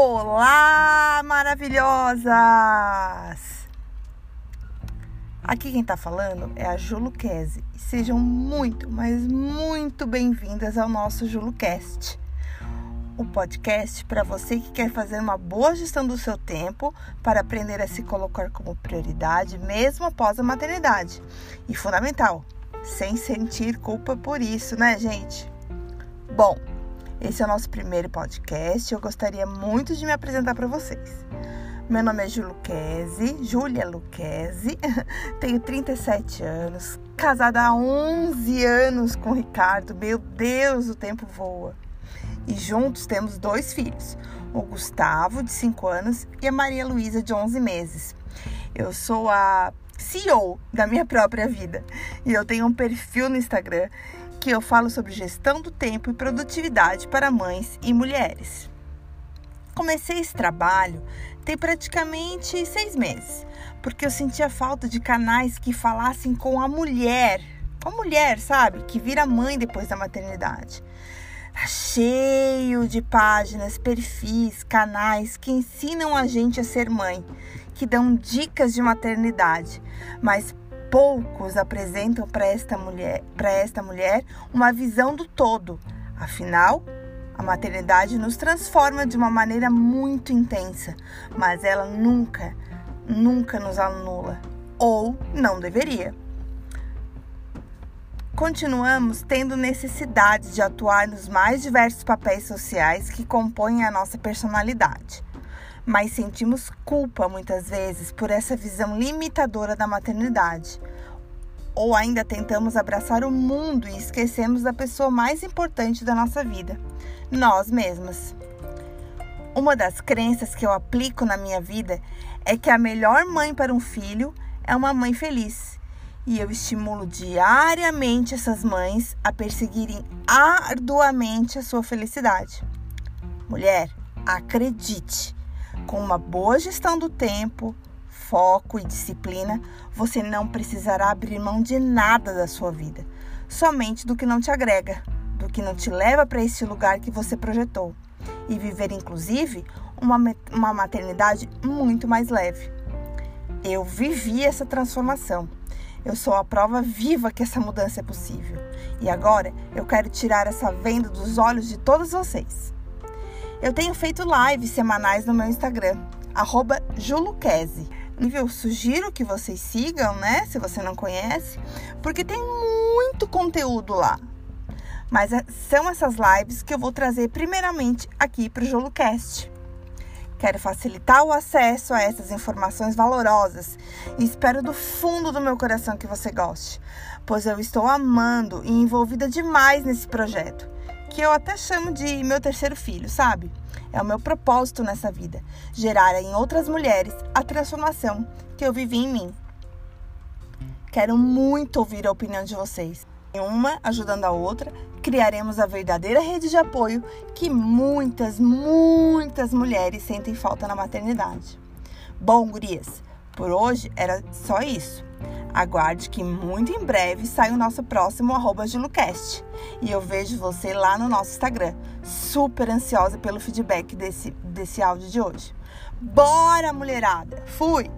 Olá, maravilhosas! Aqui quem tá falando é a Juluquese. Sejam muito, mas muito bem-vindas ao nosso JuluCast. O podcast para você que quer fazer uma boa gestão do seu tempo para aprender a se colocar como prioridade mesmo após a maternidade. E fundamental, sem sentir culpa por isso, né, gente? Bom, esse é o nosso primeiro podcast. Eu gostaria muito de me apresentar para vocês. Meu nome é Ju Luquezzi, Júlia Luquezzi, tenho 37 anos, casada há 11 anos com o Ricardo. Meu Deus, o tempo voa. E juntos temos dois filhos, o Gustavo, de 5 anos, e a Maria Luísa, de 11 meses. Eu sou a CEO da minha própria vida e eu tenho um perfil no Instagram que eu falo sobre gestão do tempo e produtividade para mães e mulheres. Comecei esse trabalho tem praticamente seis meses, porque eu sentia falta de canais que falassem com a mulher, com a mulher, sabe, que vira mãe depois da maternidade. Tá cheio de páginas, perfis, canais que ensinam a gente a ser mãe, que dão dicas de maternidade, mas poucos apresentam para esta mulher, para esta mulher uma visão do todo. Afinal, a maternidade nos transforma de uma maneira muito intensa, mas ela nunca, nunca nos anula ou não deveria. Continuamos tendo necessidade de atuar nos mais diversos papéis sociais que compõem a nossa personalidade mas sentimos culpa muitas vezes por essa visão limitadora da maternidade. Ou ainda tentamos abraçar o mundo e esquecemos da pessoa mais importante da nossa vida, nós mesmas. Uma das crenças que eu aplico na minha vida é que a melhor mãe para um filho é uma mãe feliz. E eu estimulo diariamente essas mães a perseguirem arduamente a sua felicidade. Mulher, acredite, com uma boa gestão do tempo, foco e disciplina, você não precisará abrir mão de nada da sua vida, somente do que não te agrega, do que não te leva para esse lugar que você projetou, e viver, inclusive, uma, uma maternidade muito mais leve. Eu vivi essa transformação. Eu sou a prova viva que essa mudança é possível. E agora eu quero tirar essa venda dos olhos de todos vocês. Eu tenho feito lives semanais no meu Instagram, Juluquese. Eu sugiro que vocês sigam, né? Se você não conhece, porque tem muito conteúdo lá. Mas é, são essas lives que eu vou trazer primeiramente aqui para o JuluCast. Quero facilitar o acesso a essas informações valorosas e espero do fundo do meu coração que você goste, pois eu estou amando e envolvida demais nesse projeto que eu até chamo de meu terceiro filho, sabe? É o meu propósito nessa vida, gerar em outras mulheres a transformação que eu vivi em mim. Quero muito ouvir a opinião de vocês. Uma ajudando a outra, criaremos a verdadeira rede de apoio que muitas, muitas mulheres sentem falta na maternidade. Bom, gurias, por hoje era só isso. Aguarde que muito em breve sai o nosso próximo arroba Gilucast. E eu vejo você lá no nosso Instagram. Super ansiosa pelo feedback desse, desse áudio de hoje. Bora, mulherada! Fui!